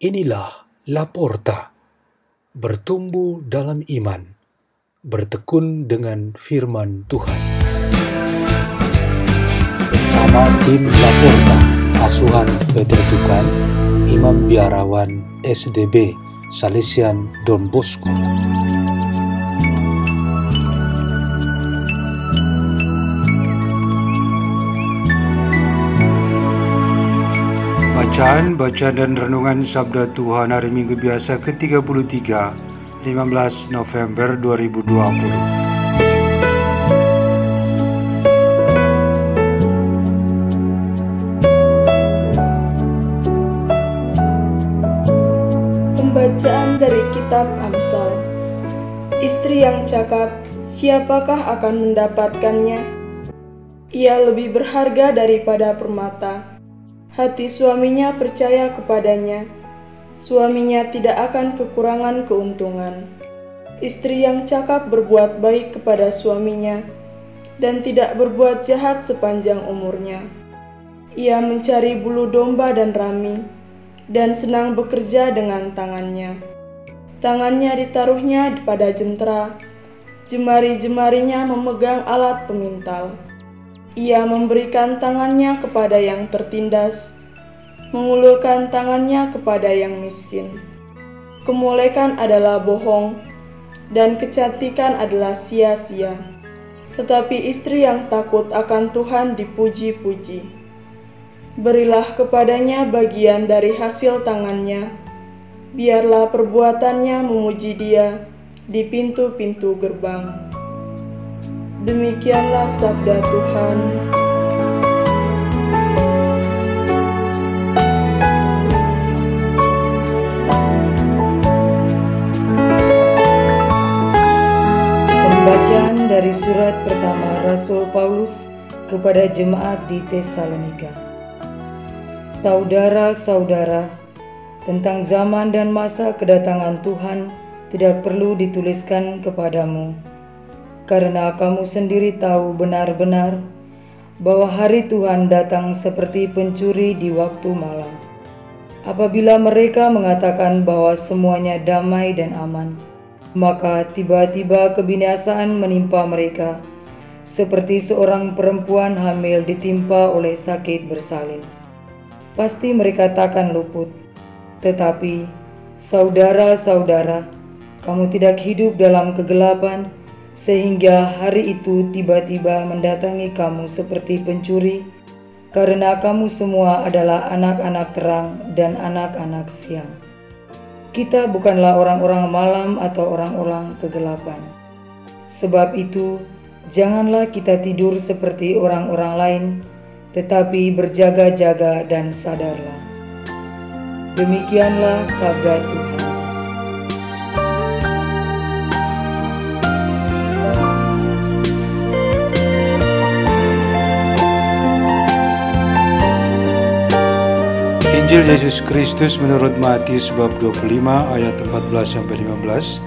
Inilah Laporta, bertumbuh dalam iman, bertekun dengan firman Tuhan. Bersama tim Laporta, asuhan Peter Tukan, Imam Biarawan SDB, Salesian Don Bosco. Bacaan, bacaan dan renungan Sabda Tuhan hari Minggu biasa ke-33, 15 November 2020. Pembacaan dari Kitab Amsal Istri yang cakap, siapakah akan mendapatkannya? Ia lebih berharga daripada permata. Hati suaminya percaya kepadanya. Suaminya tidak akan kekurangan keuntungan. Istri yang cakap berbuat baik kepada suaminya dan tidak berbuat jahat sepanjang umurnya. Ia mencari bulu domba dan rami dan senang bekerja dengan tangannya. Tangannya ditaruhnya pada jentera, jemari-jemarinya memegang alat pemintal. Ia memberikan tangannya kepada yang tertindas, mengulurkan tangannya kepada yang miskin. Kemolekan adalah bohong, dan kecantikan adalah sia-sia. Tetapi istri yang takut akan Tuhan dipuji-puji. Berilah kepadanya bagian dari hasil tangannya, biarlah perbuatannya memuji dia di pintu-pintu gerbang. Demikianlah sabda Tuhan. Pembacaan dari surat pertama Rasul Paulus kepada jemaat di Tesalonika. Saudara-saudara, tentang zaman dan masa kedatangan Tuhan tidak perlu dituliskan kepadamu, karena kamu sendiri tahu benar-benar bahwa hari Tuhan datang seperti pencuri di waktu malam. Apabila mereka mengatakan bahwa semuanya damai dan aman, maka tiba-tiba kebinasaan menimpa mereka, seperti seorang perempuan hamil ditimpa oleh sakit bersalin. Pasti mereka takkan luput, tetapi saudara-saudara, kamu tidak hidup dalam kegelapan, sehingga hari itu tiba-tiba mendatangi kamu seperti pencuri, karena kamu semua adalah anak-anak terang dan anak-anak siang. Kita bukanlah orang-orang malam atau orang-orang kegelapan. Sebab itu, janganlah kita tidur seperti orang-orang lain, tetapi berjaga-jaga dan sadarlah. Demikianlah sabda Tuhan. Injil Yesus Kristus menurut Matius bab 25 ayat 14 sampai 15,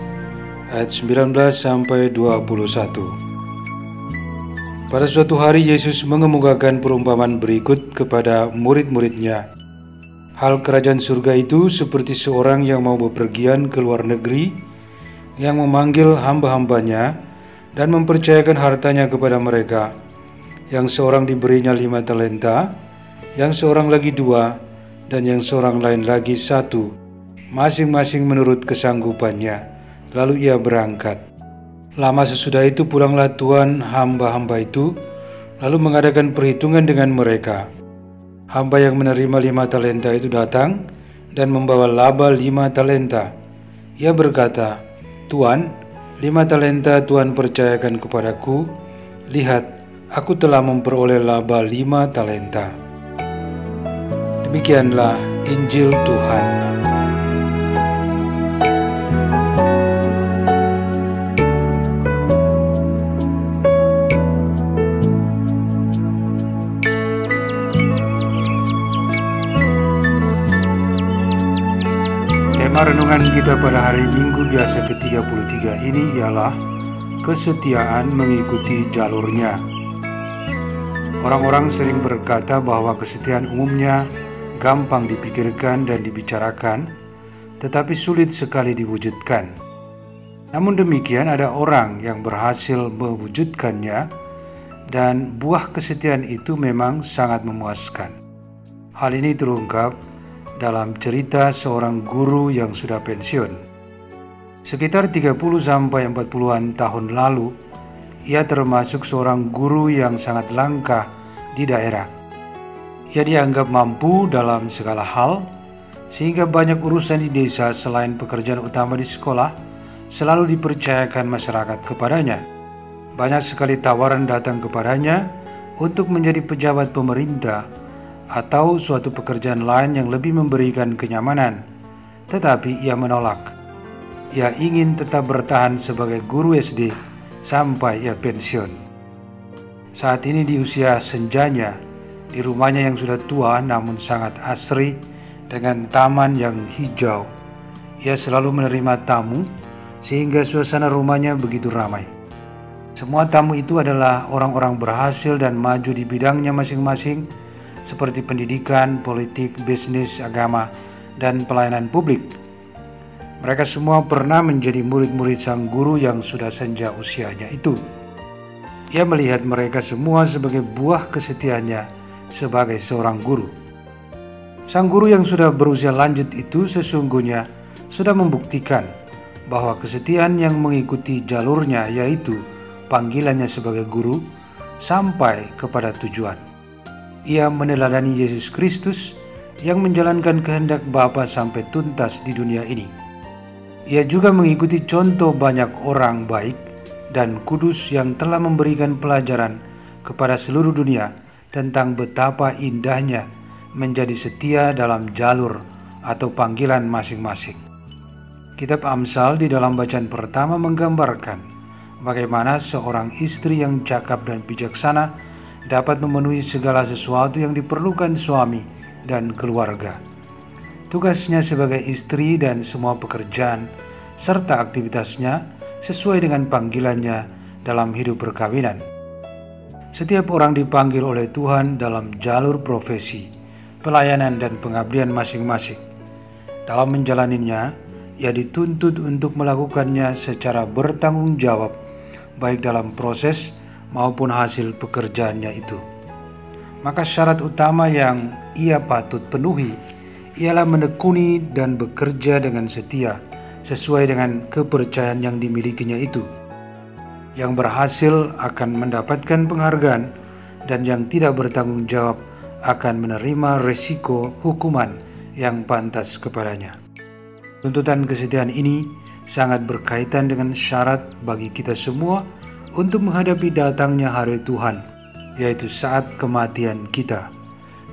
ayat 19 sampai 21. Pada suatu hari Yesus mengemukakan perumpamaan berikut kepada murid-muridnya. Hal kerajaan surga itu seperti seorang yang mau bepergian ke luar negeri yang memanggil hamba-hambanya dan mempercayakan hartanya kepada mereka. Yang seorang diberinya lima talenta, yang seorang lagi dua, dan yang seorang lain lagi satu, masing-masing menurut kesanggupannya. Lalu ia berangkat. Lama sesudah itu pulanglah tuan hamba-hamba itu, lalu mengadakan perhitungan dengan mereka. Hamba yang menerima lima talenta itu datang dan membawa laba lima talenta. Ia berkata, Tuan, lima talenta Tuhan percayakan kepadaku. Lihat, aku telah memperoleh laba lima talenta. Demikianlah Injil Tuhan. Tema renungan kita pada hari Minggu biasa ke-33 ini ialah kesetiaan mengikuti jalurnya. Orang-orang sering berkata bahwa kesetiaan umumnya gampang dipikirkan dan dibicarakan, tetapi sulit sekali diwujudkan. Namun demikian, ada orang yang berhasil mewujudkannya, dan buah kesetiaan itu memang sangat memuaskan. Hal ini terungkap dalam cerita seorang guru yang sudah pensiun. Sekitar 30 sampai 40-an tahun lalu, ia termasuk seorang guru yang sangat langka di daerah. Ia dianggap mampu dalam segala hal, sehingga banyak urusan di desa selain pekerjaan utama di sekolah selalu dipercayakan masyarakat kepadanya. Banyak sekali tawaran datang kepadanya untuk menjadi pejabat pemerintah atau suatu pekerjaan lain yang lebih memberikan kenyamanan, tetapi ia menolak. Ia ingin tetap bertahan sebagai guru SD sampai ia pensiun. Saat ini di usia senjanya, di rumahnya yang sudah tua namun sangat asri dengan taman yang hijau. Ia selalu menerima tamu sehingga suasana rumahnya begitu ramai. Semua tamu itu adalah orang-orang berhasil dan maju di bidangnya masing-masing seperti pendidikan, politik, bisnis, agama, dan pelayanan publik. Mereka semua pernah menjadi murid-murid sang guru yang sudah senja usianya itu. Ia melihat mereka semua sebagai buah kesetiaannya sebagai seorang guru. Sang guru yang sudah berusia lanjut itu sesungguhnya sudah membuktikan bahwa kesetiaan yang mengikuti jalurnya yaitu panggilannya sebagai guru sampai kepada tujuan. Ia meneladani Yesus Kristus yang menjalankan kehendak Bapa sampai tuntas di dunia ini. Ia juga mengikuti contoh banyak orang baik dan kudus yang telah memberikan pelajaran kepada seluruh dunia tentang betapa indahnya menjadi setia dalam jalur atau panggilan masing-masing. Kitab Amsal di dalam bacaan pertama menggambarkan bagaimana seorang istri yang cakap dan bijaksana dapat memenuhi segala sesuatu yang diperlukan suami dan keluarga. Tugasnya sebagai istri dan semua pekerjaan serta aktivitasnya sesuai dengan panggilannya dalam hidup perkawinan. Setiap orang dipanggil oleh Tuhan dalam jalur profesi, pelayanan, dan pengabdian masing-masing. Dalam menjalaninya, ia dituntut untuk melakukannya secara bertanggung jawab, baik dalam proses maupun hasil pekerjaannya itu. Maka syarat utama yang ia patut penuhi ialah menekuni dan bekerja dengan setia sesuai dengan kepercayaan yang dimilikinya itu. Yang berhasil akan mendapatkan penghargaan dan yang tidak bertanggung jawab akan menerima resiko hukuman yang pantas kepadanya. Tuntutan kesetiaan ini sangat berkaitan dengan syarat bagi kita semua untuk menghadapi datangnya hari Tuhan, yaitu saat kematian kita.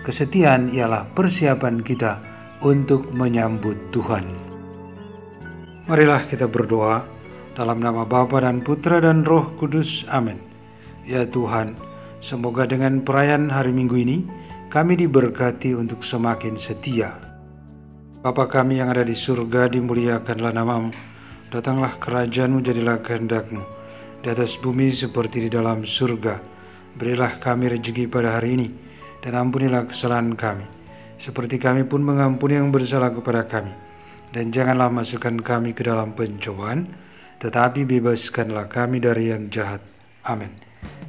Kesetiaan ialah persiapan kita untuk menyambut Tuhan. Marilah kita berdoa dalam nama Bapa dan Putra dan Roh Kudus. Amin. Ya Tuhan, semoga dengan perayaan hari Minggu ini kami diberkati untuk semakin setia. Bapa kami yang ada di surga, dimuliakanlah namamu. Datanglah kerajaanmu, jadilah kehendakmu. Di atas bumi seperti di dalam surga. Berilah kami rezeki pada hari ini, dan ampunilah kesalahan kami. Seperti kami pun mengampuni yang bersalah kepada kami dan janganlah masukkan kami ke dalam pencobaan, tetapi bebaskanlah kami dari yang jahat. Amin.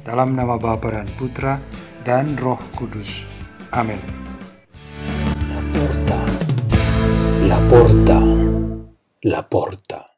Dalam nama Bapa dan Putra dan Roh Kudus. Amin. La porta, la porta, la porta.